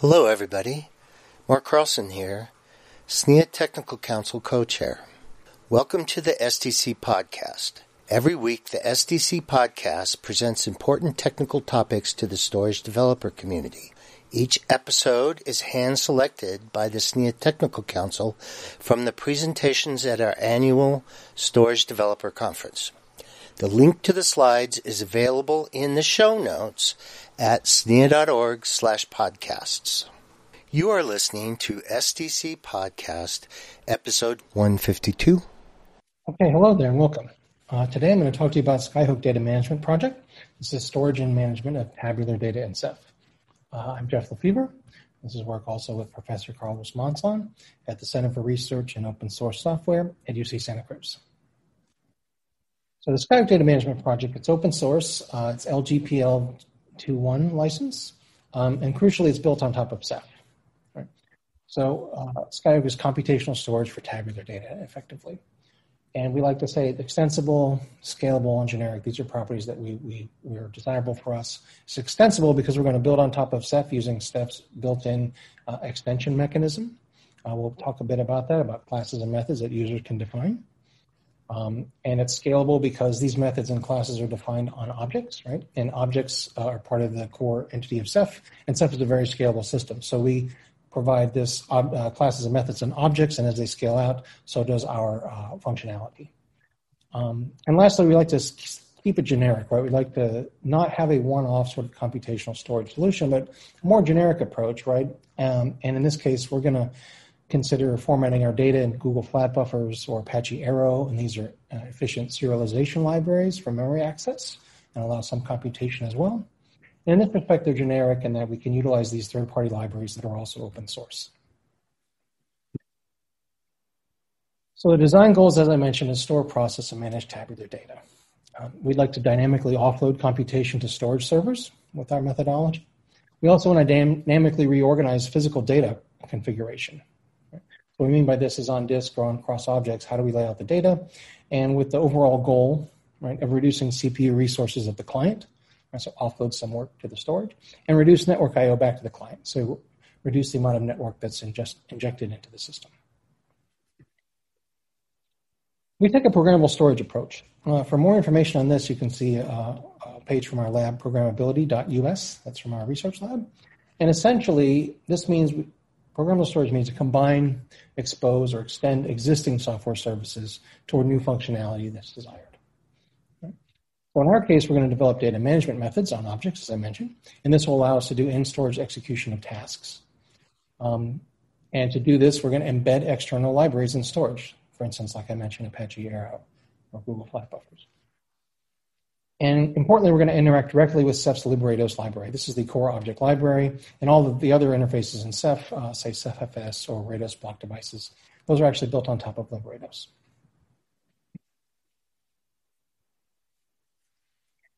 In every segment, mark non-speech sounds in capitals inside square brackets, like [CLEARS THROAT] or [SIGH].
Hello, everybody. Mark Carlson here, SNIA Technical Council co-chair. Welcome to the SDC podcast. Every week, the SDC podcast presents important technical topics to the storage developer community. Each episode is hand selected by the SNIA Technical Council from the presentations at our annual Storage Developer Conference. The link to the slides is available in the show notes at snia.org slash podcasts. You are listening to SDC Podcast, episode 152. Okay, hello there and welcome. Uh, today I'm going to talk to you about Skyhook Data Management Project. This is storage and management of tabular data in Ceph. Uh, I'm Jeff Lefevre. This is work also with Professor Carlos Maltzahn at the Center for Research in Open Source Software at UC Santa Cruz. So the Skyhook Data Management Project, it's open source. Uh, it's LGPL 2.1 license. Um, and crucially, it's built on top of Ceph. Right? So uh, is computational storage for tabular data, effectively. And we like to say extensible, scalable, and generic. These are properties that we, we, we are desirable for us. It's extensible because we're going to build on top of Ceph using Ceph's built-in uh, extension mechanism. Uh, we'll talk a bit about that, about classes and methods that users can define. Um, and it's scalable because these methods and classes are defined on objects, right? And objects uh, are part of the core entity of Ceph, and Ceph is a very scalable system. So we provide this uh, classes and methods and objects, and as they scale out, so does our uh, functionality. Um, and lastly, we like to keep it generic, right? We like to not have a one-off sort of computational storage solution, but a more generic approach, right? Um, and in this case, we're going to consider formatting our data in Google Flat Buffers or Apache Arrow, and these are uh, efficient serialization libraries for memory access and allow some computation as well. And in this respect, they're generic in that we can utilize these third-party libraries that are also open source. So the design goals, as I mentioned, is store, process, and manage tabular data. Um, we'd like to dynamically offload computation to storage servers with our methodology. We also want to dynamically reorganize physical data configuration what we mean by this is on disk or on cross objects, how do we lay out the data? And with the overall goal, right, of reducing CPU resources of the client, right, so offload some work to the storage, and reduce network I/O back to the client. So reduce the amount of network that's ingest, injected into the system. We take a programmable storage approach. Uh, for more information on this, you can see a, a page from our lab, programmability.us. That's from our research lab. And essentially, this means Programmable storage means to combine, expose, or extend existing software services toward new functionality that's desired. So in our case, we're going to develop data management methods on objects, as I mentioned, and this will allow us to do in-storage execution of tasks. Um, and to do this, we're going to embed external libraries in storage. For instance, like I mentioned, Apache Arrow or Google Flat Buffers. And importantly, we're going to interact directly with Ceph's Librados library. This is the core object library, and all of the other interfaces in Ceph, uh, say CephFS or Rados block devices, those are actually built on top of Librados.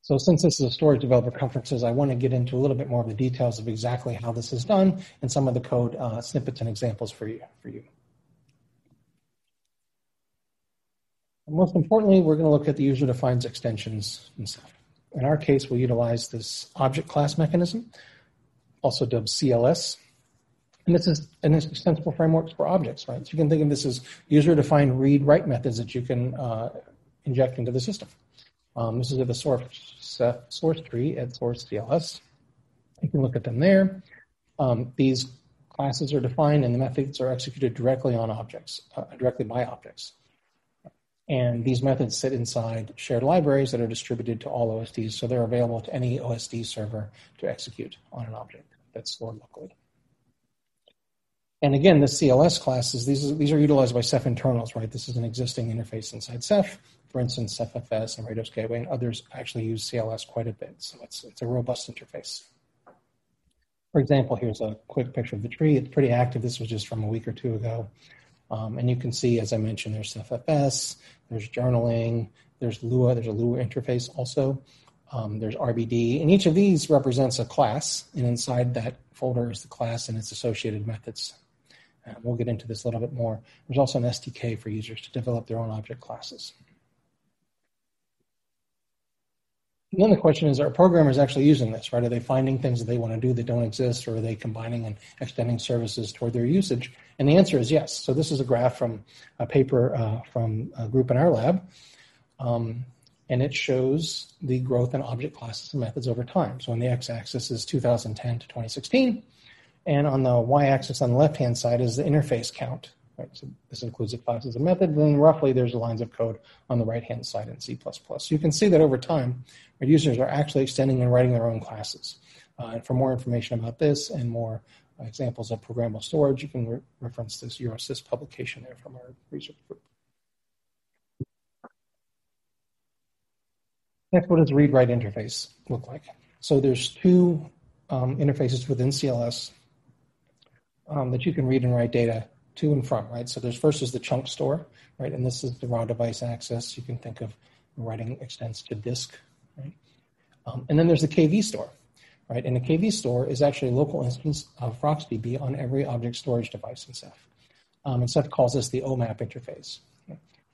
So since this is a storage developer conferences, I want to get into a little bit more of the details of exactly how this is done and some of the code uh, snippets and examples for you. For you. Most importantly, we're going to look at the user defines extensions and stuff. In our case, we'll utilize this object class mechanism, also dubbed CLS. And this is an extensible framework for objects, right? So you can think of this as user-defined read-write methods that you can uh, inject into the system. Um, this is the source, source tree at source CLS. You can look at them there. Um, these classes are defined and the methods are executed directly on objects, uh, directly by objects. And these methods sit inside shared libraries that are distributed to all OSDs, so they're available to any OSD server to execute on an object that's stored locally. And again, the CLS classes, these, are, these are utilized by Ceph internals, right? This is an existing interface inside Ceph. For instance, CephFS and Rados Gateway and others actually use CLS quite a bit, so it's, it's a robust interface. For example, here's a quick picture of the tree. It's pretty active. This was just from a week or two ago. Um, and you can see, as I mentioned, there's CephFS, there's journaling, there's Lua, there's a Lua interface also. Um, there's RBD, and each of these represents a class, and inside that folder is the class and its associated methods. Uh, we'll get into this a little bit more. There's also an SDK for users to develop their own object classes. And then the question is, are programmers actually using this, right? Are they finding things that they want to do that don't exist, or are they combining and extending services toward their usage? And the answer is yes. So this is a graph from a paper uh, from a group in our lab, um, and it shows the growth in object classes and methods over time. So on the x-axis is 2010 to 2016, and on the y-axis on the left-hand side is the interface count. Right? So this includes the classes and methods, and roughly there's lines of code on the right-hand side in C++. So you can see that over time, our users are actually extending and writing their own classes. Uh, and for more information about this and more uh, examples of programmable storage, you can re- reference this Eurosys publication there from our research group. Next, what does read-write interface look like? So there's two um, interfaces within CLS um, that you can read and write data to and from, right? So there's first is the chunk store, right? And this is the raw device access. You can think of writing extents to disk, right? Um, and then there's the KV store, right? And the KV store is actually a local instance of RocksDB on every object storage device in Ceph. Um, and Ceph calls this the OMAP interface.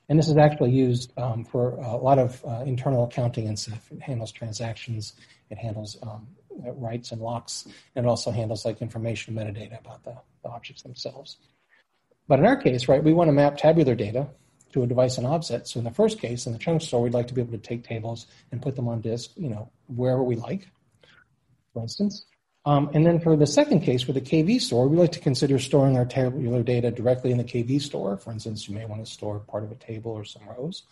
And this is actually used um, for a lot of uh, internal accounting in Ceph. It handles transactions, it handles um, writes and locks, and it also handles like information metadata about the, the objects themselves. But in our case, right, we want to map tabular data to a device and offset. So in the first case, in the chunk store, we'd like to be able to take tables and put them on disk, you know, wherever we like, for instance. Um, and then for the second case, for the KV store, we like to consider storing our tabular data directly in the KV store. For instance, you may want to store part of a table or some rows.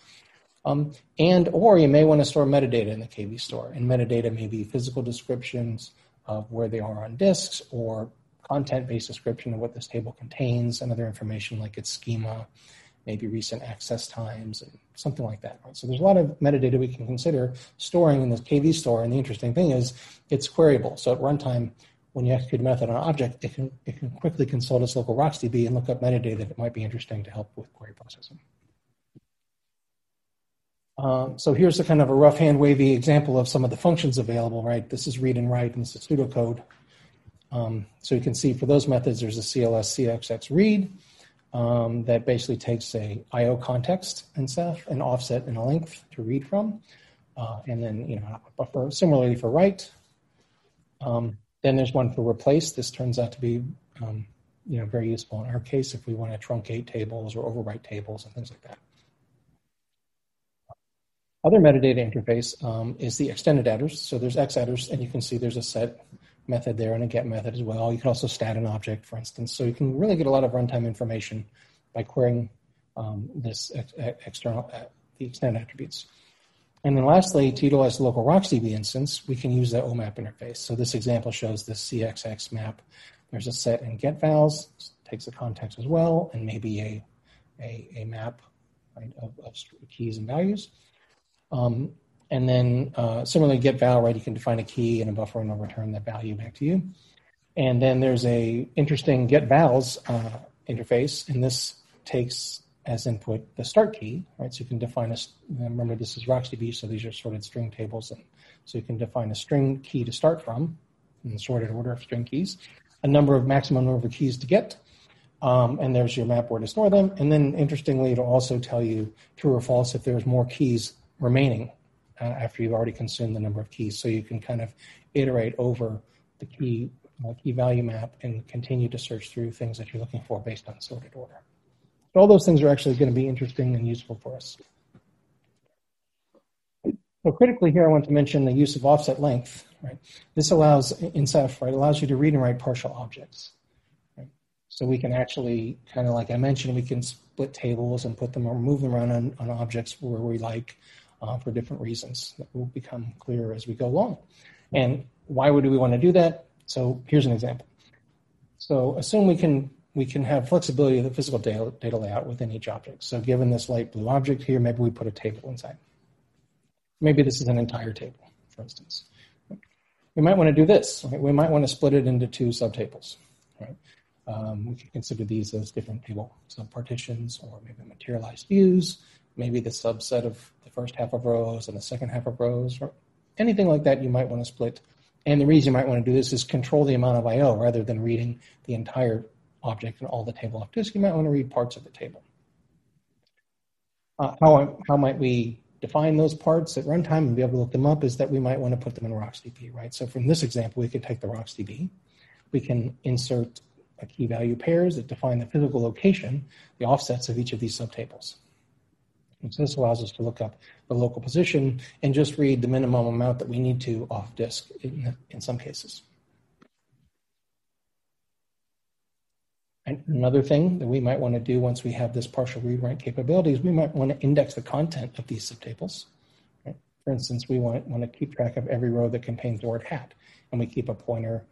Um, and or you may want to store metadata in the KV store. And metadata may be physical descriptions of where they are on disks or content-based description of what this table contains and other information like its schema, maybe recent access times, and something like that. So there's a lot of metadata we can consider storing in this KV store. And the interesting thing is it's queryable. So at runtime, when you execute a method on an object, it can, it can quickly consult its local RocksDB and look up metadata that might be interesting to help with query processing. Um, so here's a kind of a rough hand wavy example of some of the functions available, right? This is read and write, and this is pseudocode. Um, so you can see for those methods, there's a CLS CXX read um, that basically takes a IO context and Ceph, an offset and a length to read from, uh, and then you know buffer. Similarly for write. Um, then there's one for replace. This turns out to be um, you know very useful in our case if we want to truncate tables or overwrite tables and things like that. Other metadata interface um, is the extended adders. So there's xattrs, and you can see there's a set method there and a get method as well. You can also stat an object, for instance. So you can really get a lot of runtime information by querying um, this ex- external uh, the extended attributes. And then lastly, to utilize the local RocksDB instance, we can use the OMAP interface. So this example shows the CXX map. There's a set and get vals, takes the context as well, and maybe a, a, a map right, of, of keys and values. Um, and then uh, similarly, get val, right? You can define a key and a buffer and it'll return that value back to you. And then there's a interesting get vals uh, interface, and this takes as input the start key, right? So you can define a, remember this is RocksDB, so these are sorted string tables. And so you can define a string key to start from in sorted order of string keys, a number of maximum number of keys to get, um, and there's your map where to store them. And then interestingly, it'll also tell you true or false if there's more keys remaining uh, after you've already consumed the number of keys. So you can kind of iterate over the key uh, key value map and continue to search through things that you're looking for based on sorted order. So all those things are actually going to be interesting and useful for us. So critically here, I want to mention the use of offset length. Right, this allows in Ceph, right, allows you to read and write partial objects. Right? So we can actually kind of like I mentioned, we can split tables and put them or move them around on, on objects where we like uh, for different reasons that will become clearer as we go along. And why would we want to do that? So here's an example. So assume we can we can have flexibility of the physical data, data layout within each object. So given this light blue object here, maybe we put a table inside. Maybe this is an entire table, for instance. We might want to do this. Right? We might want to split it into two subtables. Right? Um, we can consider these as different table subpartitions or maybe materialized views maybe the subset of the first half of rows and the second half of rows, or anything like that you might want to split. And the reason you might want to do this is control the amount of I/O rather than reading the entire object and all the table off disk. You might want to read parts of the table. Uh, how how might we define those parts at runtime and be able to look them up is that we might want to put them in RocksDB, right? So from this example, we could take the RocksDB. We can insert a key value pairs that define the physical location, the offsets of each of these subtables. And so this allows us to look up the local position and just read the minimum amount that we need to off disk in, in some cases. And another thing that we might want to do once we have this partial read write capability is we might want to index the content of these subtables. Right? For instance, we want, want to keep track of every row that contains the word hat, and we keep a pointer,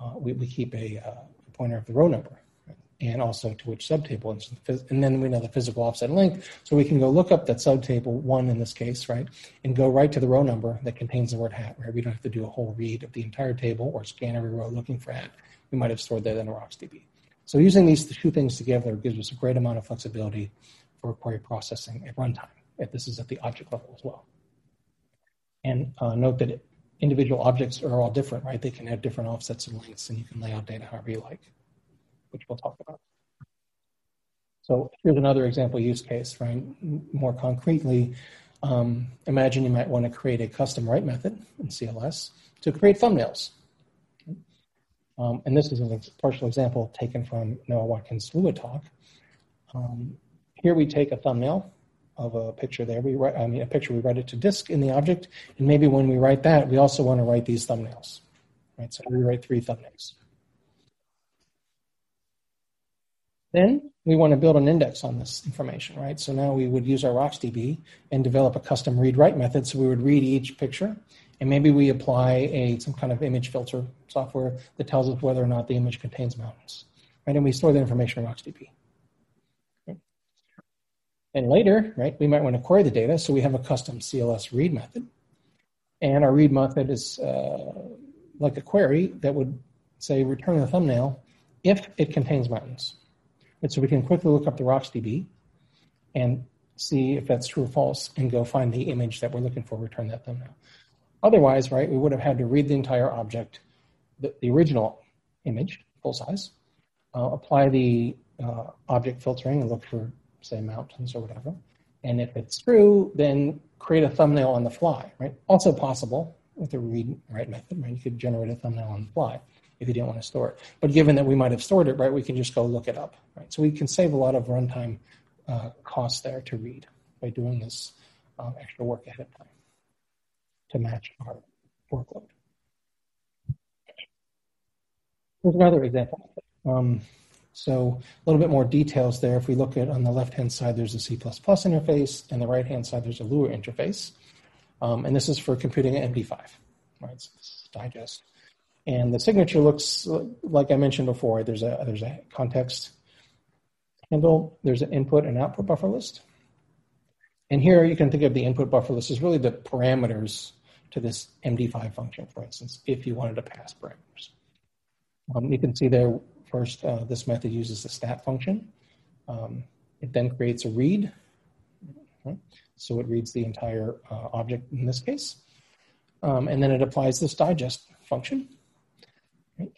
uh, we, we keep a, uh, a, pointer of the row number, and also to which subtable, and then we know the physical offset length, so we can go look up that subtable one in this case, right, and go right to the row number that contains the word hat, right? We don't have to do a whole read of the entire table or scan every row looking for hat. We might have stored that in a RocksDB. So using these two things together gives us a great amount of flexibility for query processing at runtime. If this is at the object level as well. And uh, note that individual objects are all different, right? They can have different offsets and lengths, and you can lay out data however you like, which we'll talk about. So here's another example use case, right? More concretely, um, imagine you might want to create a custom write method in CLS to create thumbnails. Um, and this is a partial example taken from Noah Watkins' Lua talk. Um, here we take a thumbnail of a picture there. We write, I mean, a picture, we write it to disk in the object. And maybe when we write that, we also want to write these thumbnails. Right? So we write three thumbnails. Then we want to build an index on this information, right? So now we would use our RocksDB and develop a custom read-write method. So we would read each picture and maybe we apply a some kind of image filter software that tells us whether or not the image contains mountains, right? And we store the information in RocksDB. And later, right, we might want to query the data, so we have a custom CLS read method, and our read method is uh, like a query that would say return the thumbnail if it contains mountains. And so we can quickly look up the RocksDB and see if that's true or false, and go find the image that we're looking for, return that thumbnail. Otherwise, right, we would have had to read the entire object, the, the original image, full size, uh, apply the uh, object filtering and look for, say, mountains or whatever. And if it's true, then create a thumbnail on the fly, right? Also possible with the read write method, right? You could generate a thumbnail on the fly if you didn't want to store it. But given that we might have stored it, right, we can just go look it up, right? So we can save a lot of runtime uh, costs there to read by doing this uh, extra work ahead of time to match our workload. Here's another example. Um, so a little bit more details there. If we look at on the left-hand side, there's a C++ interface, and the right-hand side, there's a Lua interface. Um, and this is for computing an MD5, right? So this is digest. And the signature looks like I mentioned before. There's a there's a context handle. There's an input and output buffer list. And here you can think of the input buffer list as really the parameters to this MD5 function, for instance, if you wanted to pass parameters. Um, you can see there first, uh, this method uses the stat function. Um, it then creates a read. So it reads the entire uh, object in this case. Um, and then it applies this digest function.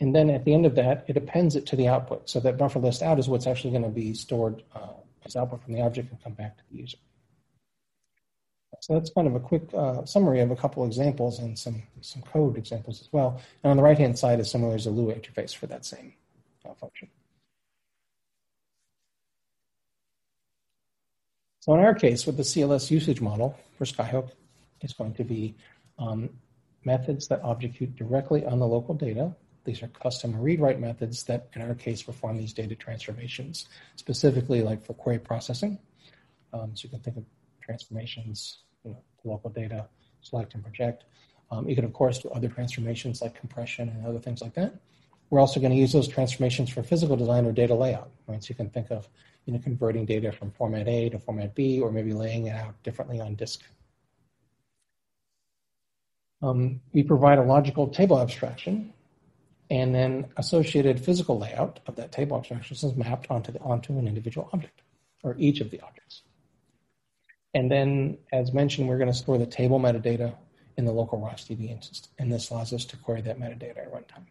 And then at the end of that, it appends it to the output. So that buffer list out is what's actually going to be stored uh, as output from the object and come back to the user. So that's kind of a quick uh, summary of a couple examples and some, some code examples as well. And on the right-hand side is similar as a Lua interface for that same uh, function. So in our case, with the CLS usage model for Skyhook, it's going to be um, methods that objecute directly on the local data. These are custom read-write methods that, in our case, perform these data transformations, specifically like for query processing. Um, so you can think of transformations you know, local data, select and project. Um, you can, of course, do other transformations like compression and other things like that. We're also going to use those transformations for physical design or data layout, right? So you can think of you know, converting data from format A to format B, or maybe laying it out differently on disk. Um, we provide a logical table abstraction, and then associated physical layout of that table abstraction is mapped onto, the, onto an individual object, or each of the objects. And then, as mentioned, we're going to store the table metadata in the local RocksDB instance, and this allows us to query that metadata at runtime.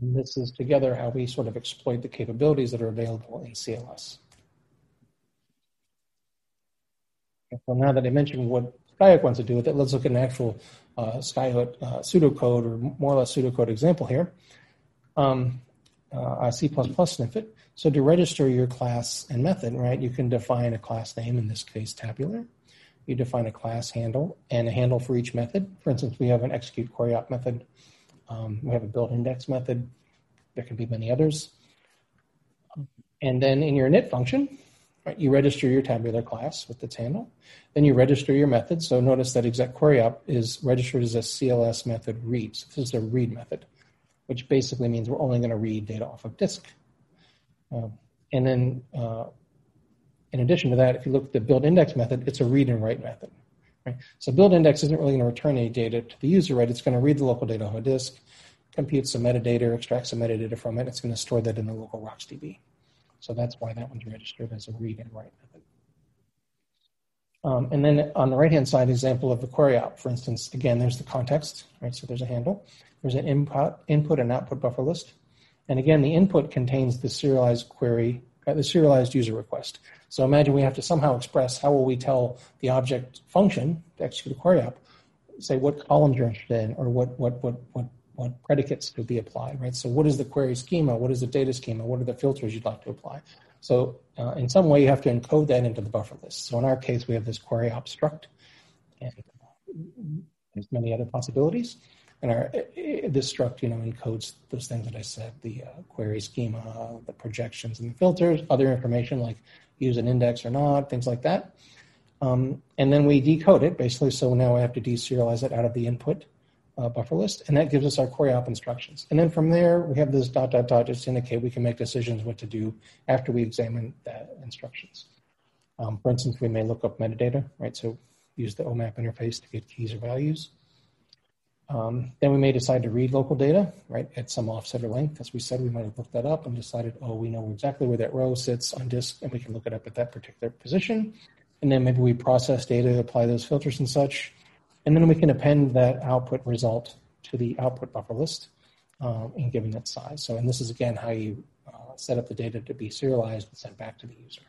And this is together how we sort of exploit the capabilities that are available in CLS. So now that I mentioned what Skyhook wants to do with it, let's look at an actual uh, Skyhook uh, pseudocode or more or less pseudocode example here. Um, uh, a C++ snippet. So to register your class and method, right, you can define a class name, in this case tabular. You define a class handle and a handle for each method. For instance, we have an execute query op method. Um, we have a build index method. There can be many others. And then in your init function, right, you register your tabular class with its handle. Then you register your method. So notice that exec query op is registered as a CLS method read. So this is a read method which basically means we're only going to read data off of disk. Um, and then, uh, in addition to that, if you look at the build index method, it's a read and write method. Right? So build index isn't really going to return any data to the user, right? It's going to read the local data on a disk, compute some metadata, extract some metadata from it. It's going to store that in the local RocksDB. So that's why that one's registered as a read and write method. Um, and then on the right-hand side, example of the query op, for instance, again, there's the context, right? So there's a handle. There's an input, input and output buffer list. And again, the input contains the serialized query, uh, the serialized user request. So imagine we have to somehow express how will we tell the object function to execute a query op, say what columns you're interested in or what, what, what, what, what predicates could be applied, right? So what is the query schema? What is the data schema? What are the filters you'd like to apply? So uh, in some way, you have to encode that into the buffer list. So in our case, we have this query op struct, and there's many other possibilities. And our, this struct, you know, encodes those things that I said, the uh, query schema, the projections and the filters, other information like use an index or not, things like that. Um, and then we decode it basically. So now we have to deserialize it out of the input uh, buffer list, and that gives us our query op instructions. And then from there, we have this dot dot dot just to indicate we can make decisions what to do after we examine the instructions. Um, for instance, we may look up metadata, right? So use the OMAP interface to get keys or values. Um, then we may decide to read local data, right, at some offset or length. As we said, we might have looked that up and decided, oh, we know exactly where that row sits on disk, and we can look it up at that particular position. And then maybe we process data, apply those filters and such, and then we can append that output result to the output buffer list um, and given its size. So, and this is again how you uh, set up the data to be serialized and sent back to the user.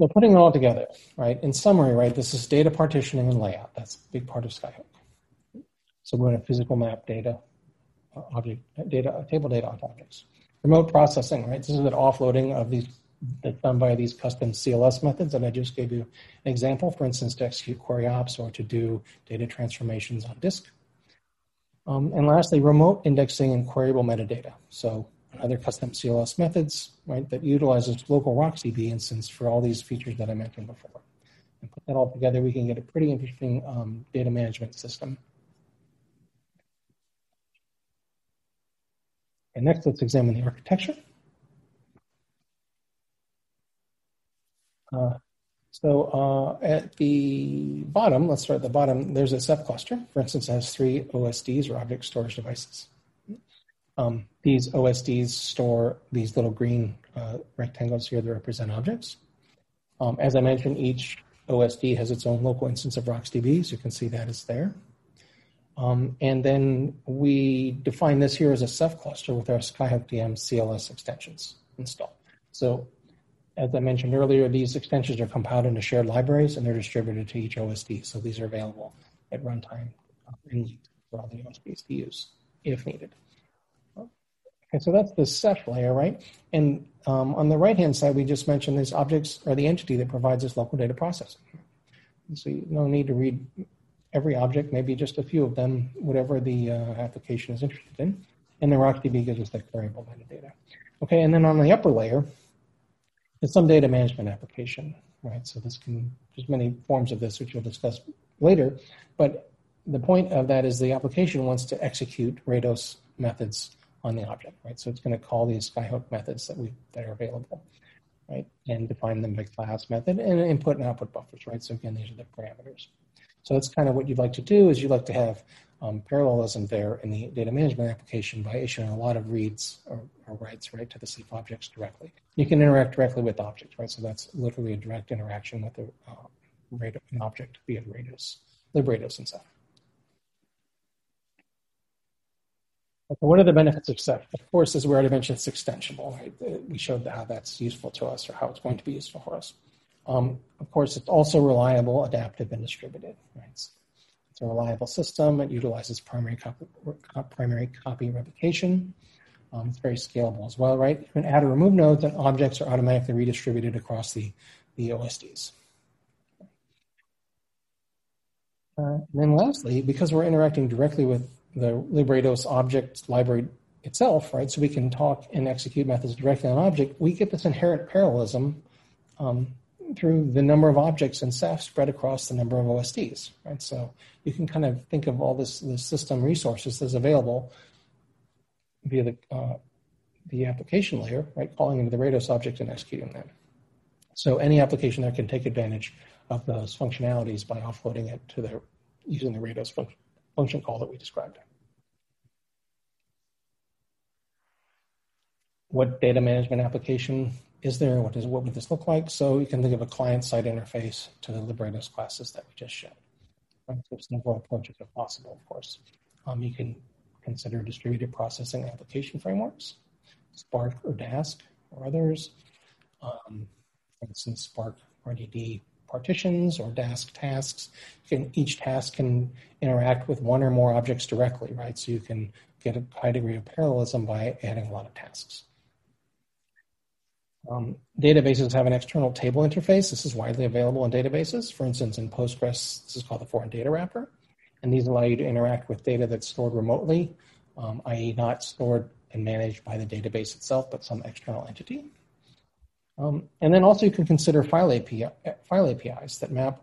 So putting it all together, right? In summary, right, this is data partitioning and layout. That's a big part of Skyhook. So we're going to physical map data, uh, object data, table data objects. Remote processing, right? This is an offloading of these that's done by these custom CLS methods that I just gave you an example, for instance, to execute query ops or to do data transformations on disk. Um, and lastly, remote indexing and queryable metadata. So other custom CLS methods, right, that utilizes local RocksDB instance for all these features that I mentioned before. And put that all together, we can get a pretty interesting um, data management system. And next, let's examine the architecture. Uh, so uh, at the bottom, let's start at the bottom, there's a Ceph cluster. For instance, it has three OSDs or object storage devices. Um, these OSDs store these little green uh, rectangles here that represent objects. Um, as I mentioned, each OSD has its own local instance of RocksDB, so you can see that is there. Um, and then we define this here as a Ceph cluster with our Skyhook DM CLS extensions installed. So as I mentioned earlier, these extensions are compiled into shared libraries and they're distributed to each OSD. So these are available at runtime and for all the OSDs to use if needed. So that's the Ceph layer, right? And um, on the right-hand side, we just mentioned these objects are the entity that provides this local data processing. So you no need to read every object, maybe just a few of them, whatever the uh, application is interested in. And the RocksDB gives us that variable metadata. Okay, and then on the upper layer, it's some data management application, right? So this can, there's many forms of this, which we'll discuss later. But the point of that is the application wants to execute Rados methods on the object, right? So it's going to call these skyhook methods that we that are available, right? And define them by class method and input and output buffers, right? So again, these are the parameters. So that's kind of what you'd like to do is you'd like to have um, parallelism there in the data management application by issuing a lot of reads or, or, writes right to the Ceph objects directly. You can interact directly with objects, right? So that's literally a direct interaction with the, uh, an object be via Rados, librados and stuff. What are the benefits of Ceph? Of course, as we already mentioned, it's extensible. Right? We showed how that's useful to us or how it's going to be useful for us. Um, of course, it's also reliable, adaptive, and distributed. Right? It's, it's a reliable system. It utilizes primary copy, primary copy replication. Um, it's very scalable as well, right? You can add or remove nodes, and objects are automatically redistributed across the, the OSDs. Uh, and then lastly, because we're interacting directly with the LibRados object library itself, right? So we can talk and execute methods directly on object. We get this inherent parallelism um, through the number of objects in Ceph spread across the number of OSDs, right? So you can kind of think of all this, this system resources that's available via the, uh, the application layer, right? Calling into the Rados object and executing that. So any application there can take advantage of those functionalities by offloading it to the using the Rados function function call that we described. What data management application is there? What, is, what would this look like? So you can think of a client-side interface to the LibRados classes that we just showed. So approaches are possible, of course. Um, you can consider distributed processing application frameworks, Spark or Dask or others. Um, for instance, Spark RDD partitions or Dask tasks. Can, each task can interact with one or more objects directly, right? So you can get a high degree of parallelism by adding a lot of tasks. Um, databases have an external table interface. This is widely available in databases. For instance, in Postgres, this is called the foreign data wrapper. And these allow you to interact with data that's stored remotely, um, i.e., not stored and managed by the database itself, but some external entity. Um, and then also you can consider file, API, file APIs that map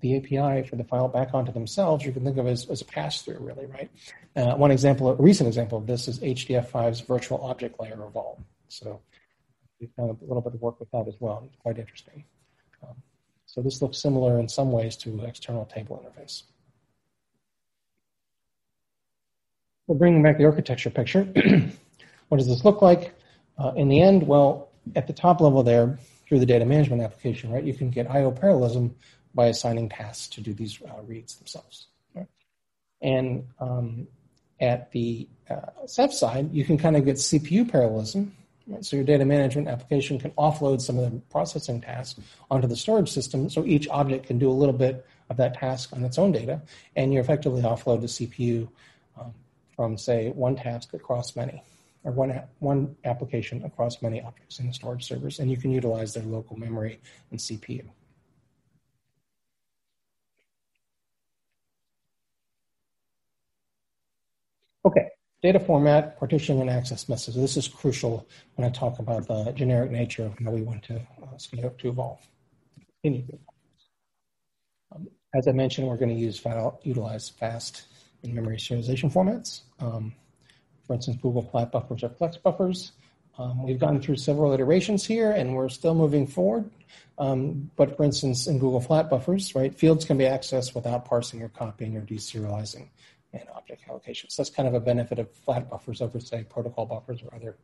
the API for the file back onto themselves. You can think of as, as a pass-through, really, right? Uh, one example, a recent example of this is HDF5's virtual object layer Evolve. So we've done a little bit of work with that as well. It's quite interesting. Um, so this looks similar in some ways to external table interface. We're bringing back the architecture picture. [CLEARS THROAT] what does this look like? Uh, in the end, well, at the top level there, through the data management application, right, you can get I/O parallelism by assigning tasks to do these uh, reads themselves. Right? And um, at the uh, Ceph side, you can kind of get CPU parallelism. Right? So your data management application can offload some of the processing tasks onto the storage system, so each object can do a little bit of that task on its own data, and you effectively offload the CPU um, from, say, one task across many or one, one application across many objects in the storage servers, and you can utilize their local memory and CPU. Okay, data format, partition, and access methods. This is crucial when I talk about the generic nature of how we want to uh, to evolve. Um, as I mentioned, we're going to use file, utilize fast in-memory serialization formats. Um, for instance, Google flat buffers or flex buffers. Um, we've gone through several iterations here and we're still moving forward. Um, but for instance, in Google flat buffers, right, fields can be accessed without parsing or copying or deserializing an object allocation. So that's kind of a benefit of flat buffers over, say, protocol buffers or other,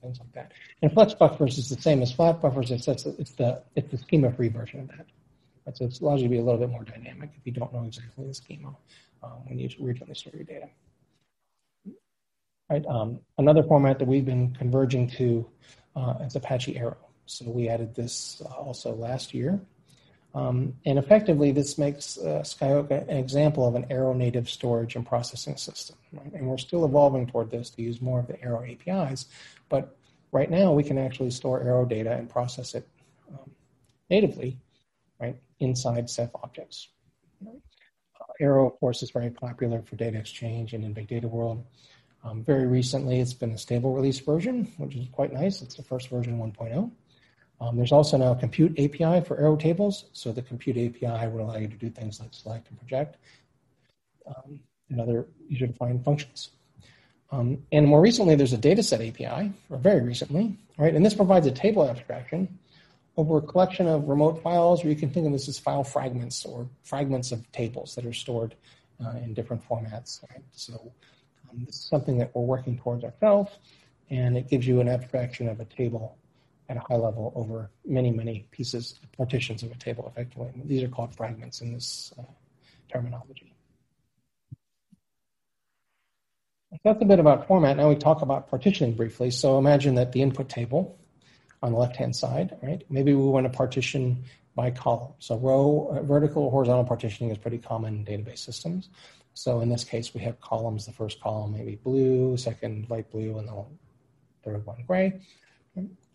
things like that. And flex buffers is the same as flat buffers. It's, it's, it's the, it's the schema-free version of that. Right? So it allows you to be a little bit more dynamic if you don't know exactly the schema um, when you regionally store your data. Right. Um, another format that we've been converging to uh, is Apache Arrow. So we added this uh, also last year. Um, and effectively, this makes uh, Skyhook an example of an Arrow native storage and processing system. Right? And we're still evolving toward this to use more of the Arrow APIs. But right now, we can actually store Arrow data and process it um, natively right, inside Ceph objects. Right? Uh, Arrow, of course, is very popular for data exchange and in big data world. Um, very recently, it's been a stable release version, which is quite nice. It's the first version 1.0. Um, there's also now a compute API for Arrow tables. So the compute API will allow you to do things like select and project um, and other user-defined functions. Um, and more recently, there's a dataset API, or very recently, right? And this provides a table abstraction over a collection of remote files, or you can think of this as file fragments or fragments of tables that are stored uh, in different formats. Right? So um, this is something that we're working towards ourselves, and it gives you an abstraction of a table at a high level over many, many pieces, partitions of a table effectively. These are called fragments in this uh, terminology. That's a bit about format. Now we talk about partitioning briefly. So imagine that the input table on the left-hand side, right? Maybe we want to partition by column. So row, uh, vertical, horizontal partitioning is pretty common in database systems. So in this case, we have columns. The first column maybe blue, second light blue, and the third one gray.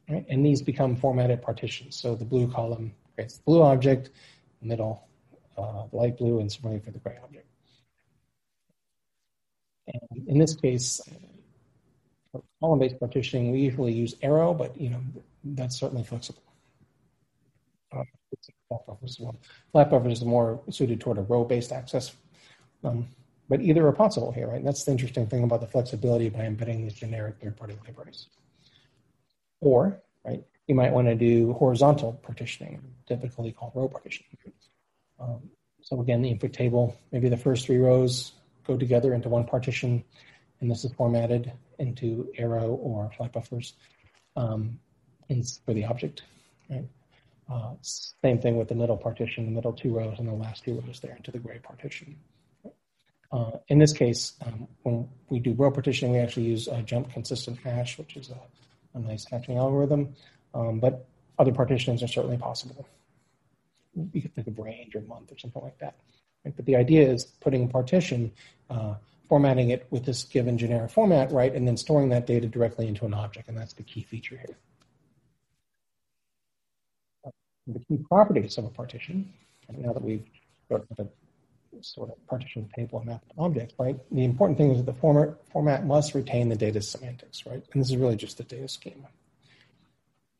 Right? And these become formatted partitions. So the blue column creates the blue object, middle uh, light blue, and similarly for the gray object. And in this case, for column-based partitioning, we usually use arrow, but you know that's certainly flexible. Uh. Flat buffers is more suited toward a row-based access, um, but either are possible here, right? That's the interesting thing about the flexibility by embedding these generic third-party libraries. Or, right, you might want to do horizontal partitioning, typically called row partitioning. Um, so again, the input table, maybe the first three rows go together into one partition, and this is formatted into arrow or flat buffers um, for the object. Right? Uh, same thing with the middle partition, the middle two rows and the last two rows there into the gray partition. Uh, in this case, um, when we do row partitioning, we actually use a jump consistent hash, which is a, a nice hashing algorithm. Um, but other partitions are certainly possible. You could think of range or month or something like that. Right? But the idea is putting a partition, uh, formatting it with this given generic format, right, and then storing that data directly into an object, and that's the key feature here. The key properties of a partition, now that we've got a sort of partition table and map objects, right, the important thing is that the format, format must retain the data semantics, right, and this is really just the data schema.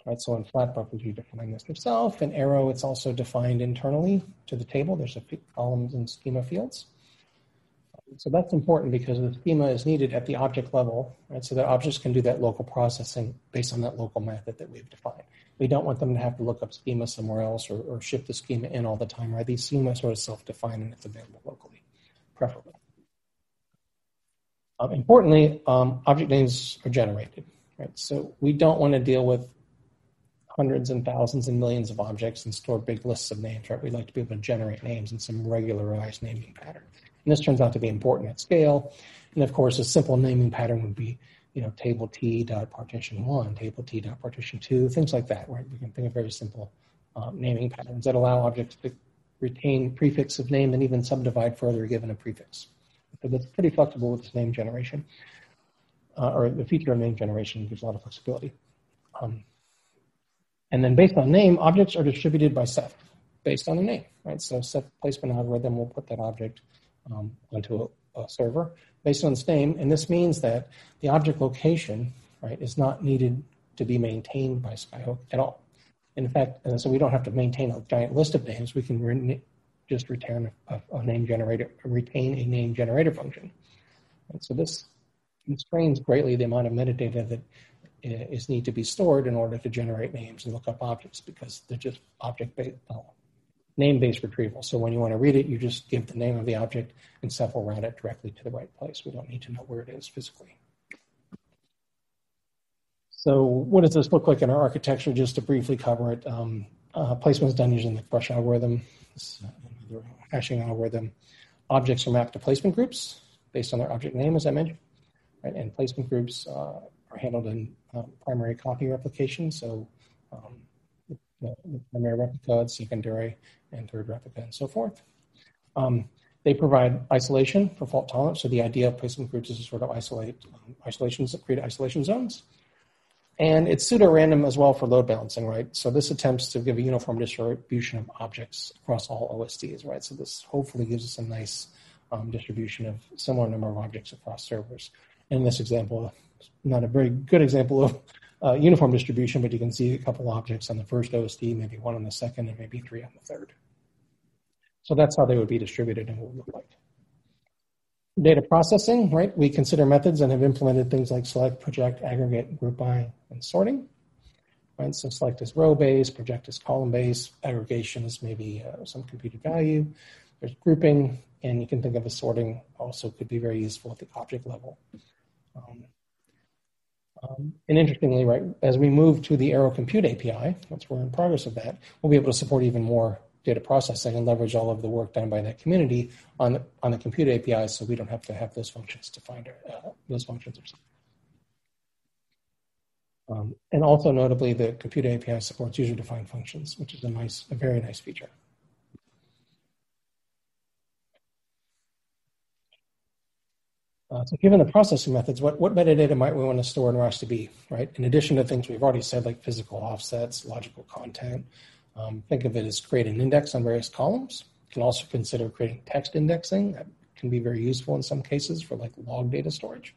Right, so in flat buffers, you define this yourself. In arrow, it's also defined internally to the table. There's a columns and schema fields. So that's important because the schema is needed at the object level, right? So that objects can do that local processing based on that local method that we've defined. We don't want them to have to look up schema somewhere else or, or ship the schema in all the time, right? These schemas sort of self-define and it's available locally, preferably. Um, importantly, um, object names are generated, right? So we don't want to deal with hundreds and thousands and millions of objects and store big lists of names, right? We'd like to be able to generate names in some regularized naming pattern. And this turns out to be important at scale. And of course, a simple naming pattern would be, you know, table T dot partition one, table T dot partition two, things like that, right? We can think of very simple um, naming patterns that allow objects to retain prefix of name and even subdivide further given a prefix. So that's pretty flexible with this name generation, uh, or the feature of name generation gives a lot of flexibility. Um, and then based on name, objects are distributed by Ceph based on the name, right? So Ceph placement algorithm will put that object um, onto a, a, server based on its name. And this means that the object location, right, is not needed to be maintained by Skyhook at all. In fact, and so we don't have to maintain a giant list of names. We can re- just return a, a, name generator, retain a name generator function. And so this constrains greatly the amount of metadata that is need to be stored in order to generate names and look up objects because they're just object based, uh, name based retrieval. So when you want to read it, you just give the name of the object and Ceph will route it directly to the right place. We don't need to know where it is physically. So what does this look like in our architecture? Just to briefly cover it, um, uh, placement is done using the Crush algorithm, uh, hashing algorithm. Objects are mapped to placement groups based on their object name, as I mentioned, right? And placement groups uh, are handled in um, primary copy replication. So um, the, primary replica, secondary, and third replica, and so forth. Um, they provide isolation for fault tolerance. So the idea of placement groups is to sort of isolate um, isolations, create isolation zones. And it's pseudo-random as well for load balancing, right? So this attempts to give a uniform distribution of objects across all OSDs, right? So this hopefully gives us a nice um, distribution of similar number of objects across servers. In this example, not a very good example of uh, uniform distribution, but you can see a couple objects on the first OSD, maybe one on the second, and maybe three on the third. So that's how they would be distributed and what would look like. Data processing, right? We consider methods and have implemented things like select, project, aggregate, group by, and sorting. Right? So select is row based, project is column based, aggregation is maybe uh, some computed value. There's grouping, and you can think of a sorting also could be very useful at the object level. Um, um, and interestingly, right, as we move to the Arrow Compute API, once we're in progress of that, we'll be able to support even more data processing and leverage all of the work done by that community on the, on the compute APIs so we don't have to have those functions to find uh, those functions. Um, and also notably, the compute API supports user-defined functions, which is a nice, a very nice feature. Uh, so given the processing methods, what, what metadata might we want to store in RocksDB, right? In addition to things we've already said, like physical offsets, logical content, um, think of it as create an index on various columns. You can also consider creating text indexing. That can be very useful in some cases for like log data storage.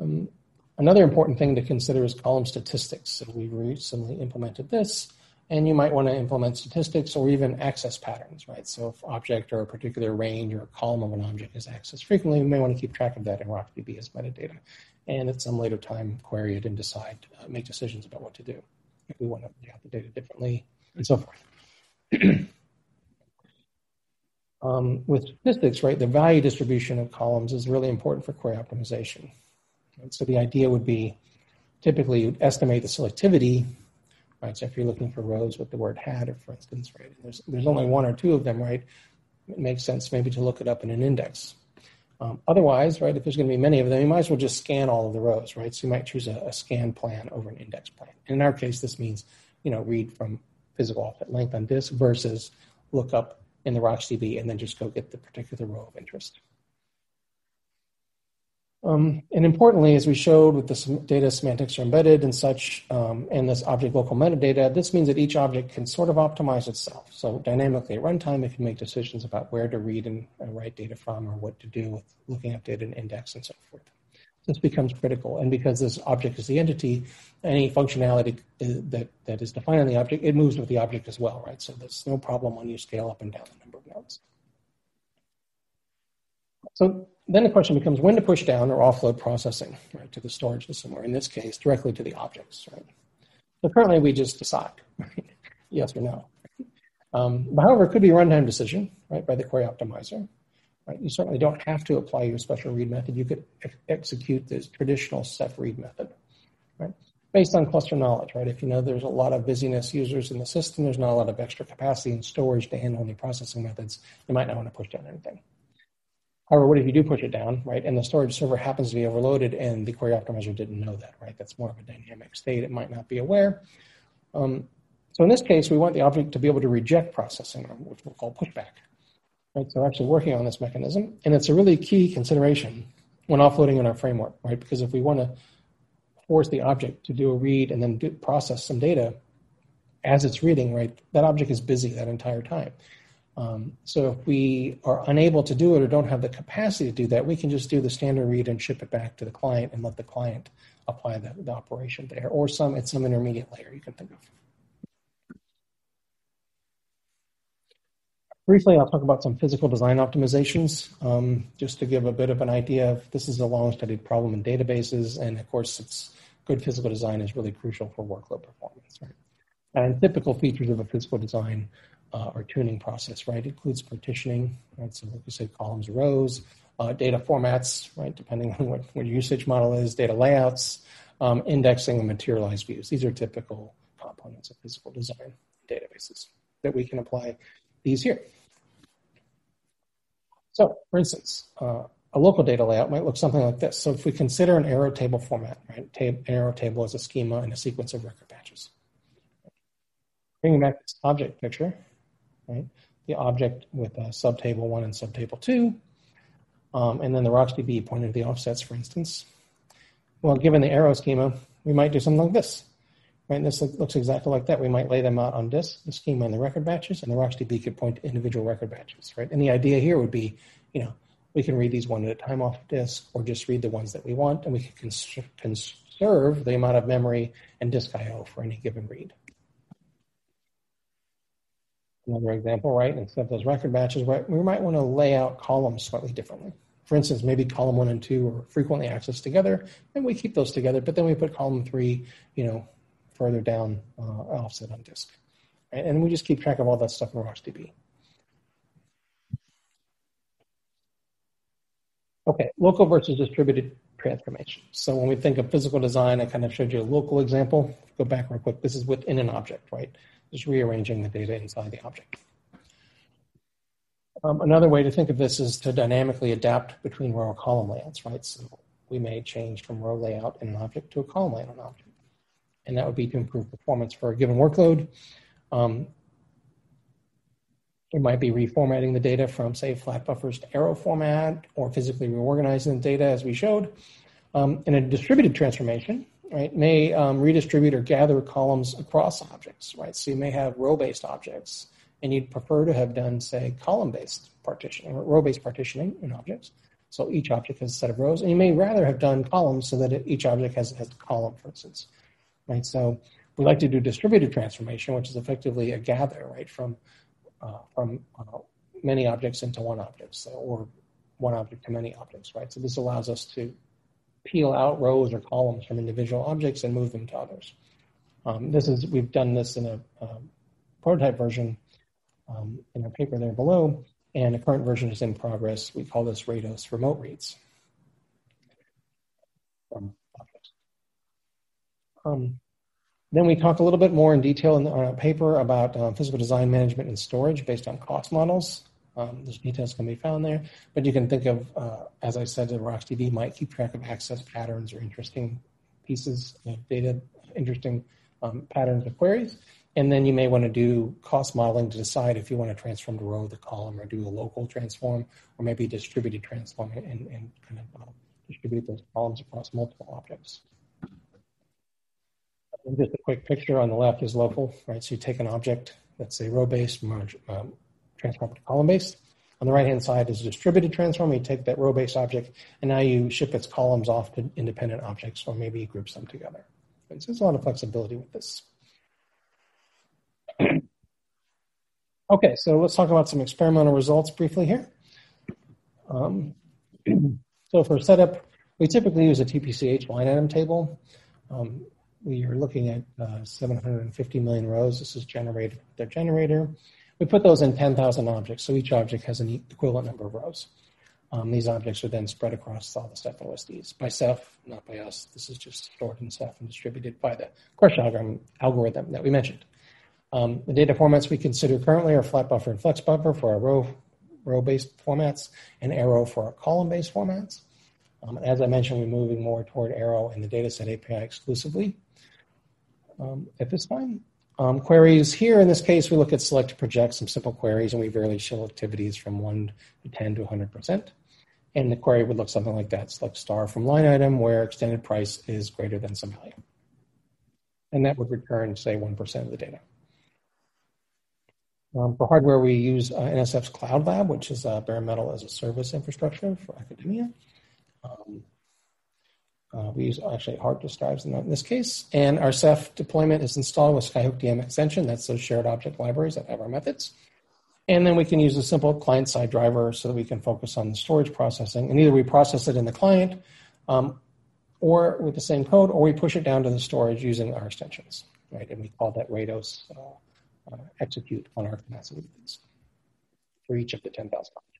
Um, another important thing to consider is column statistics. So we recently implemented this and you might want to implement statistics or even access patterns, right? So if object or a particular range or a column of an object is accessed frequently, we may want to keep track of that in RocksDB as metadata. And at some later time, query it and decide, uh, make decisions about what to do. If we want to lay out the data differently and so forth. [CLEARS THROAT] um, with statistics, right, the value distribution of columns is really important for query optimization. And so the idea would be typically you'd estimate the selectivity right? So if you're looking for rows with the word had, or for instance, right, there's there's only one or two of them, right? It makes sense maybe to look it up in an index. Um, otherwise, right, if there's going to be many of them, you might as well just scan all of the rows, right? So you might choose a, a scan plan over an index plan. And in our case, this means, you know, read from physical offset length on disk versus look up in the RocksDB and then just go get the particular row of interest. Um, and importantly, as we showed with the data semantics are embedded and such, um, and this object local metadata, this means that each object can sort of optimize itself. So dynamically at runtime, it can make decisions about where to read and write data from or what to do with looking up data and index and so forth. This becomes critical. And because this object is the entity, any functionality that, that is defined on the object, it moves with the object as well, right? So there's no problem when you scale up and down the number of nodes. So then the question becomes when to push down or offload processing right, to the storage system, or in this case, directly to the objects. Right? So currently, we just decide right? [LAUGHS] yes or no. Um, but however, it could be a runtime decision right, by the query optimizer. Right? You certainly don't have to apply your special read method. You could ex- execute this traditional Ceph read method, right? Based on cluster knowledge, right? If you know there's a lot of busyness users in the system, there's not a lot of extra capacity and storage to handle any processing methods, you might not want to push down anything. However, what if you do push it down, right? And the storage server happens to be overloaded and the query optimizer didn't know that, right? That's more of a dynamic state. It might not be aware. Um, so in this case, we want the object to be able to reject processing, which we'll call pushback. Right? So actually working on this mechanism. And it's a really key consideration when offloading in our framework, right? Because if we want to force the object to do a read and then do, process some data as it's reading, right, that object is busy that entire time. Um, so if we are unable to do it or don't have the capacity to do that, we can just do the standard read and ship it back to the client and let the client apply the, the operation there, or some at some intermediate layer you can think of. Briefly, I'll talk about some physical design optimizations, um, just to give a bit of an idea of this is a long-studied problem in databases, and of course, it's good physical design is really crucial for workload performance. Right? And typical features of a physical design uh, our tuning process, right? It includes partitioning, right? So like you said, columns, rows, uh, data formats, right? Depending on what, what your usage model is, data layouts, um, indexing, and materialized views. These are typical components of physical design databases that we can apply these here. So, for instance, uh, a local data layout might look something like this. So if we consider an arrow table format, right? Tab- an arrow table is a schema and a sequence of record batches. Bringing back this object picture, right? The object with uh, subtable one and subtable two, um, and then the RocksDB pointing to the offsets, for instance. Well, given the arrow schema, we might do something like this. Right, this looks exactly like that. We might lay them out on disk, the schema and the record batches, and the RocksDB could point to individual record batches, right? And the idea here would be, you know, we can read these one at a time off of disk, or just read the ones that we want, and we can cons- conserve the amount of memory and disk I/O for any given read another example, right? Instead of those record batches, right, we might want to lay out columns slightly differently. For instance, maybe column one and two are frequently accessed together, and we keep those together, but then we put column three, you know, further down uh, offset on disk. Right? And we just keep track of all that stuff in RocksDB. Okay, local versus distributed transformation. So when we think of physical design, I kind of showed you a local example. Go back real quick. This is within an object, right? Just rearranging the data inside the object. Um, another way to think of this is to dynamically adapt between row or column layouts, right? So we may change from row layout in an object to a column layout in an object. And that would be to improve performance for a given workload. Um, it might be reformatting the data from, say, flat buffers to arrow format or physically reorganizing the data as we showed. Um, in a distributed transformation, right, may um, redistribute or gather columns across objects, right? So you may have row-based objects and you'd prefer to have done, say, column-based partitioning or row-based partitioning in objects. So each object has a set of rows, and you may rather have done columns so that it, each object has, has a column, for instance, right? So we like to do distributed transformation, which is effectively a gather, right, from uh, from uh, many objects into one object, so, or one object to many objects, right? So this allows us to peel out rows or columns from individual objects and move them to others. Um, this is we've done this in a um, prototype version um, in our paper there below, and a current version is in progress. We call this Rados remote reads from. Um, then we talk a little bit more in detail in our paper about uh, physical design management and storage based on cost models. Um, those details can be found there, but you can think of, uh, as I said, the RocksDB might keep track of access patterns or interesting pieces of data, interesting um, patterns of queries. And then you may want to do cost modeling to decide if you want to transform the row, the column, or do a local transform, or maybe distributed transform and, and kind of uh, distribute those columns across multiple objects. And just a quick picture on the left is local, right? So you take an object that's a row-based, um, transform to column-based. On the right-hand side is a distributed transform. You take that row-based object, and now you ship its columns off to independent objects, or maybe you group them together. So there's a lot of flexibility with this. [CLEARS THROAT] okay, so let's talk about some experimental results briefly here. Um, [CLEARS THROAT] so for setup, we typically use a TPCH line item table. Um, we are looking at uh, 750 million rows. This is generated with their generator. We put those in 10,000 objects, so each object has an equivalent number of rows. Um, these objects are then spread across all the Ceph OSDs by Ceph, not by us. This is just stored in Ceph and distributed by the CRUSH algorithm, algorithm that we mentioned. Um, the data formats we consider currently are flat buffer and flex buffer for our row, row-based formats and arrow for our column-based formats. Um, as I mentioned, we're moving more toward arrow and the dataset API exclusively um, at this time. Um, queries here, in this case, we look at select to project some simple queries, and we vary selectivities from 1 to 10 to 100%. And the query would look something like that, select star from line item where extended price is greater than some value. And that would return, say, 1% of the data. Um, for hardware, we use uh, NSF's Cloud Lab, which is uh, bare metal as a service infrastructure for academia. Um, uh, we use actually hard disk drives in, this case. And our Ceph deployment is installed with Skyhook DM extension. That's those shared object libraries that have our methods. And then we can use a simple client side driver so that we can focus on the storage processing. And either we process it in the client um, or with the same code, or we push it down to the storage using our extensions, right? And we call that Rados uh, uh, execute on our capacity for each of the 10,000 objects.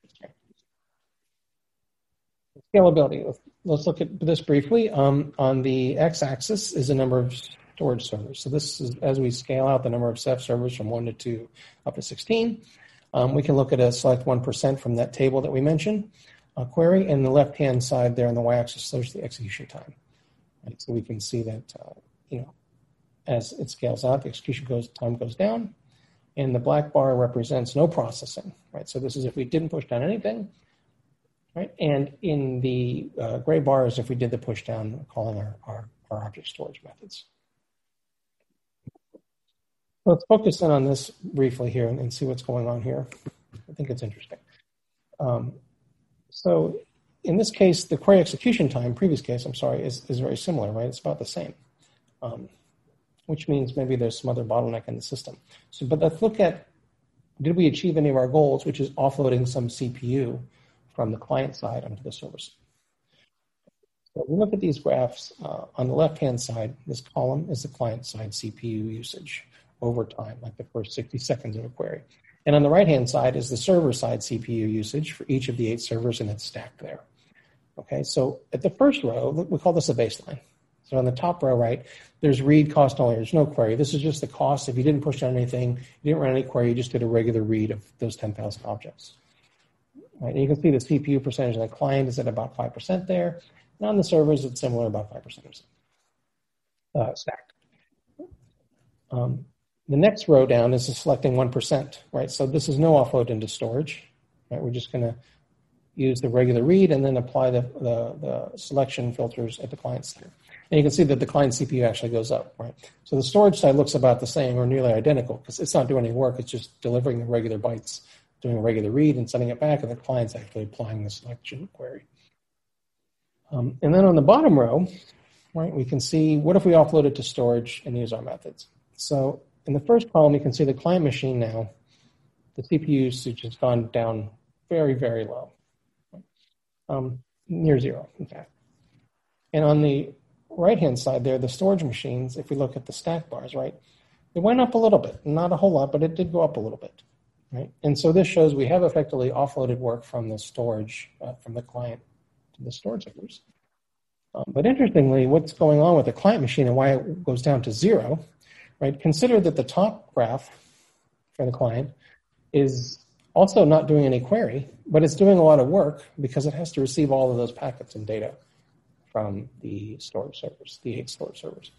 Scalability. Let's look at this briefly. Um, on the x-axis is the number of storage servers. So this is as we scale out the number of Ceph servers from 1 to 2 up to 16. Um, we can look at a select 1% from that table that we mentioned, a query, and the left-hand side there on the y-axis shows the execution time. Right? So we can see that, uh, you know, as it scales out, the execution goes, time goes down, and the black bar represents no processing, right? So this is if we didn't push down anything, right? And in the uh, gray bars, if we did the push down, calling our, our, our object storage methods. Let's focus in on this briefly here and, and see what's going on here. I think it's interesting. Um, so in this case, the query execution time, previous case, I'm sorry, is, is very similar, right? It's about the same, um, which means maybe there's some other bottleneck in the system. So, but let's look at, did we achieve any of our goals, which is offloading some CPU from the client side onto the server side. So we look at these graphs. Uh, on the left-hand side, this column is the client-side CPU usage over time, like the first 60 seconds of a query. And on the right-hand side is the server-side CPU usage for each of the eight servers, and it's stacked there. Okay, so at the first row, we call this a baseline. So on the top row, right, there's read cost only. There's no query. This is just the cost. If you didn't push down anything, you didn't run any query, you just did a regular read of those 10,000 objects. Right? And you can see the CPU percentage on the client is at about 5% there. And on the servers, it's similar, about 5% uh, stacked. Um, the next row down is selecting 1%, right? So this is no offload into storage, right? We're just going to use the regular read and then apply the, the, the, selection filters at the client side. And you can see that the client CPU actually goes up, right? So the storage side looks about the same or nearly identical because it's not doing any work. It's just delivering the regular bytes, doing a regular read and sending it back, and the client's actually applying the selection query. Um, and then on the bottom row, right, we can see what if we offload it to storage and use our methods. So in the first column, you can see the client machine now, the CPU usage has gone down very, very low, um, near zero, in fact. And on the right-hand side there, the storage machines, if we look at the stack bars, right, it went up a little bit, not a whole lot, but it did go up a little bit, right? And so this shows we have effectively offloaded work from the storage, uh, from the client to the storage servers. Um, but interestingly, what's going on with the client machine and why it goes down to zero, right? Consider that the top graph for the client is also not doing any query, but it's doing a lot of work because it has to receive all of those packets and data from the storage servers, the eight storage servers.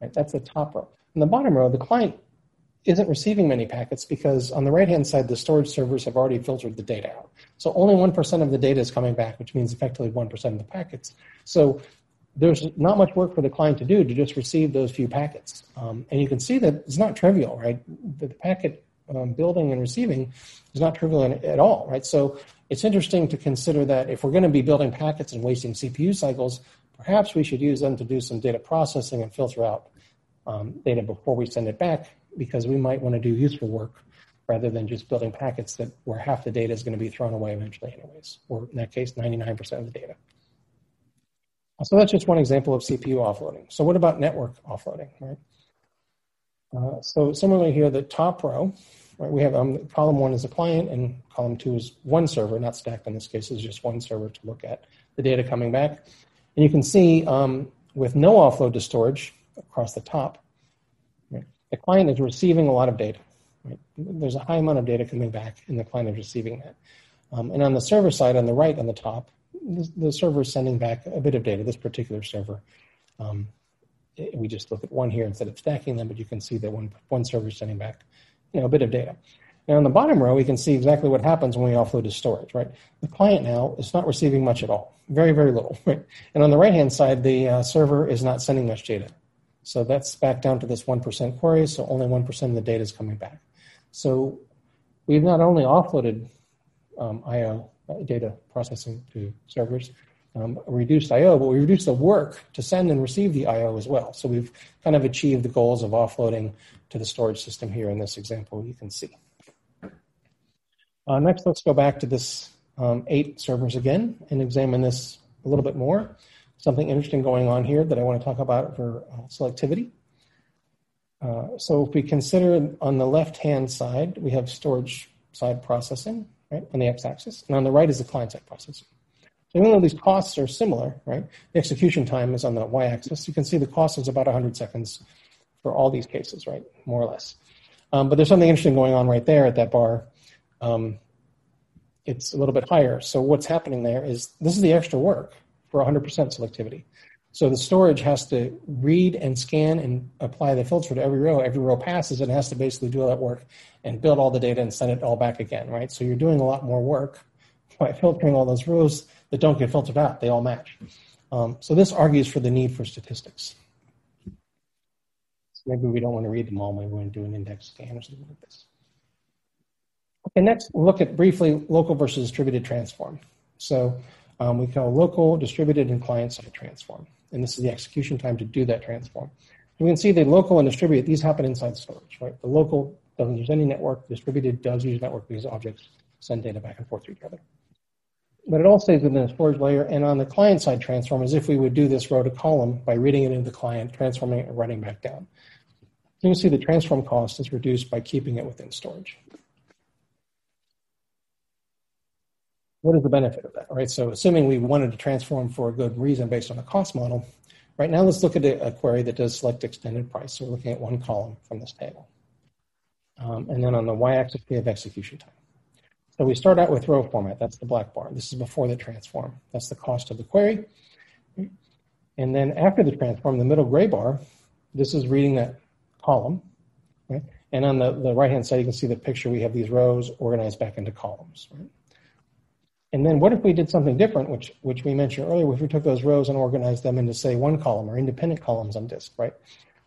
Right? That's the top row. In the bottom row, the client isn't receiving many packets because on the right-hand side, the storage servers have already filtered the data out. So only 1% of the data is coming back, which means effectively 1% of the packets. So there's not much work for the client to do to just receive those few packets. Um, and you can see that it's not trivial, right? The, packet um, building and receiving is not trivial at all, right? So it's interesting to consider that if we're going to be building packets and wasting CPU cycles, perhaps we should use them to do some data processing and filter out um, data before we send it back because we might want to do useful work rather than just building packets that where half the data is going to be thrown away eventually anyways, or in that case, 99% of the data. So that's just one example of CPU offloading. So what about network offloading, right? Uh, so similarly here, the top row, right, we have um, column one is a client and column two is one server, not stacked in this case, is just one server to look at the data coming back. And you can see um, with no offload to storage across the top, the client is receiving a lot of data. Right? There's a high amount of data coming back and the client is receiving that. Um, and on the server side, on the right on the top, the server is sending back a bit of data, this particular server. Um, we just look at one here instead of stacking them, but you can see that one, one server is sending back you know, a bit of data. Now on the bottom row, we can see exactly what happens when we offload to storage, right? The client now is not receiving much at all, very, very little, [LAUGHS] right? And on the right-hand side, the uh, server is not sending much data. So that's back down to this 1% query, so only 1% of the data is coming back. So we've not only offloaded um, I.O. Uh, data processing to servers, um, reduced I/O, but we reduced the work to send and receive the I/O as well. So we've kind of achieved the goals of offloading to the storage system here in this example. You can see. Uh, next, let's go back to this um, eight servers again and examine this a little bit more. Something interesting going on here that I want to talk about for uh, selectivity. Uh, so if we consider on the left-hand side, we have storage side processing, right, on the x-axis, and on the right is the client-side processing. So even though these costs are similar, right, the execution time is on the y-axis. You can see the cost is about 100 seconds for all these cases, right, more or less. Um, but there's something interesting going on right there at that bar. Um, it's a little bit higher. So what's happening there is this is the extra work for 100% selectivity. So the storage has to read and scan and apply the filter to every row. Every row passes, and it has to basically do all that work and build all the data and send it all back again, right? So you're doing a lot more work [LAUGHS] by filtering all those rows that don't get filtered out. They all match. Um, so this argues for the need for statistics. So maybe we don't want to read them all. Maybe we want to do an index scan or something like this. Okay, next we'll look at briefly local versus distributed transform. So um, we call local, distributed, and client-side transform and this is the execution time to do that transform. We can see the local and distributed, these happen inside storage, right? The local doesn't use any network, distributed does use network because objects send data back and forth to each other. But it all stays within the storage layer, and on the client side transform, as if we would do this row to column by reading it into the client, transforming it, and writing back down. You can see the transform cost is reduced by keeping it within storage. What is the benefit of that, right? So assuming we wanted to transform for a good reason based on a cost model, right now let's look at a, query that does select extended price. So we're looking at one column from this table. Um, and then on the y-axis, we have execution time. So we start out with row format. That's the black bar. This is before the transform. That's the cost of the query. And then after the transform, the middle gray bar, this is reading that column. Right? And on the, the right-hand side, you can see the picture. We have these rows organized back into columns. Right? And then what if we did something different, which, which we mentioned earlier, if we took those rows and organized them into, say, one column or independent columns on disk, right?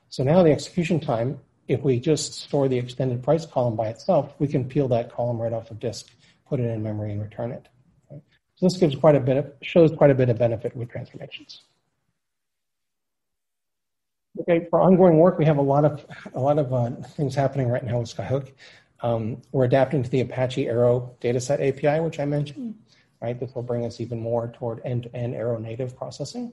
So now the execution time, if we just store the extended price column by itself, we can peel that column right off of disk, put it in memory, and return it. Right? So this gives quite a bit of, shows quite a bit of benefit with transformations. Okay, for ongoing work, we have a lot of a lot of uh, things happening right now with Skyhook. Um, we're adapting to the Apache Arrow dataset API, which I mentioned. Right, this will bring us even more toward end-to-end Arrow native processing.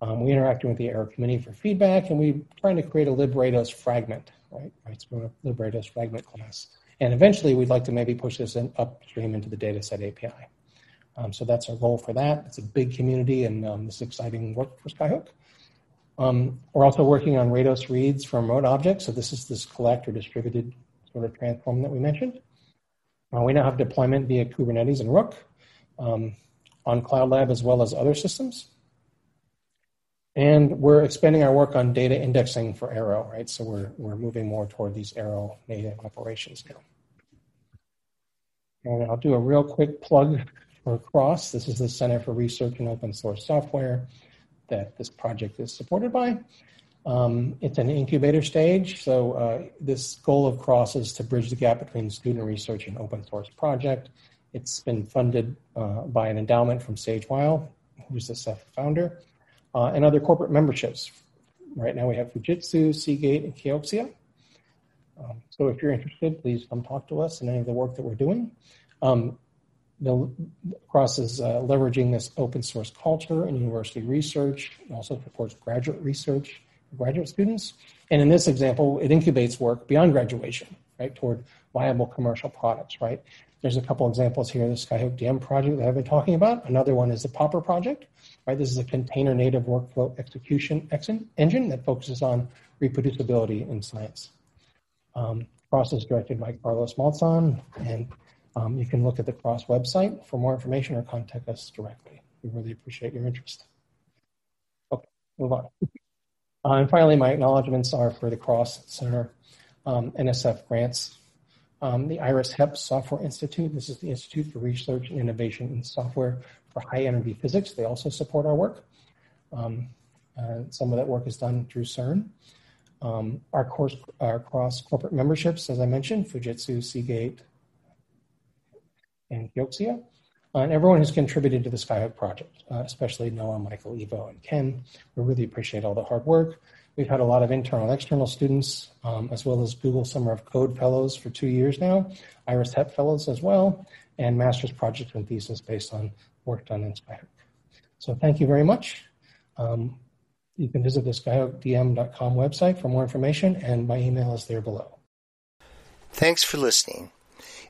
Um, we interacting with the Arrow community for feedback, and we're trying to create a librados fragment. Right, right, so a librados fragment class, and eventually we'd like to maybe push this in upstream into the dataset API. Um, so that's our goal for that. It's a big community, and um, this is exciting work for Skyhook. Um, we're also working on Rados reads from remote objects. So this is this collect or distributed sort of transform that we mentioned. Uh, we now have deployment via Kubernetes and Rook um, on Cloud Lab as well as other systems. And we're expanding our work on data indexing for Arrow, right? So we're, we're moving more toward these Arrow native operations now. And I'll do a real quick plug for CROSS. This is the Center for Research and Open Source Software that this project is supported by. Um, it's an incubator stage, so uh, this goal of CROSS is to bridge the gap between student research and open source project. It's been funded uh, by an endowment from Sage Weil, who's the Ceph founder, uh, and other corporate memberships. Right now we have Fujitsu, Seagate, and Kioxia. Um, so if you're interested, please come talk to us in any of the work that we're doing. Um, the CROSS is uh, leveraging this open source culture in university research. It also supports graduate research for graduate students. And in this example, it incubates work beyond graduation, right, toward viable commercial products, right? There's a couple examples here. The Skyhook DM project that I've been talking about. Another one is the Popper project, right? This is a container native workflow execution engine that focuses on reproducibility in science. Um, CROSS is directed by Carlos Maltzahn and um, you can look at the CROSS website for more information or contact us directly. We really appreciate your interest. Okay, move on. Uh, and finally, my acknowledgments are for the CROSS Center, um, NSF grants, um, the Iris HEP Software Institute. This is the Institute for Research and Innovation in Software for High Energy Physics. They also support our work. Um, uh, some of that work is done through CERN. Um, our, course, our cross corporate memberships, as I mentioned, Fujitsu, Seagate, and Kioxia, uh, and everyone who's contributed to the Skyhook project, uh, especially Noah, Michael, Ivo, and Ken. We really appreciate all the hard work. We've had a lot of internal and external students, um, as well as Google Summer of Code Fellows for two years now, Iris HEP Fellows as well, and master's project and thesis based on work done in Skyhook. So thank you very much. Um, you can visit the skyhookdm.com website for more information, and my email is there below. Thanks for listening.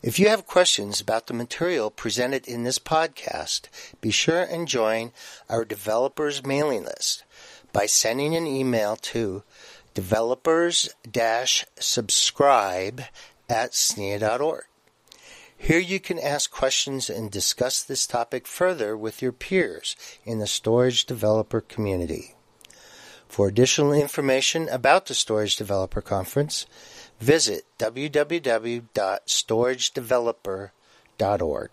If you have questions about the material presented in this podcast, be sure and join our developers mailing list by sending an email to developers-subscribe at SNIA.org. Here you can ask questions and discuss this topic further with your peers in the storage developer community. For additional information about the Storage Developer Conference, visit www.storagedeveloper.org.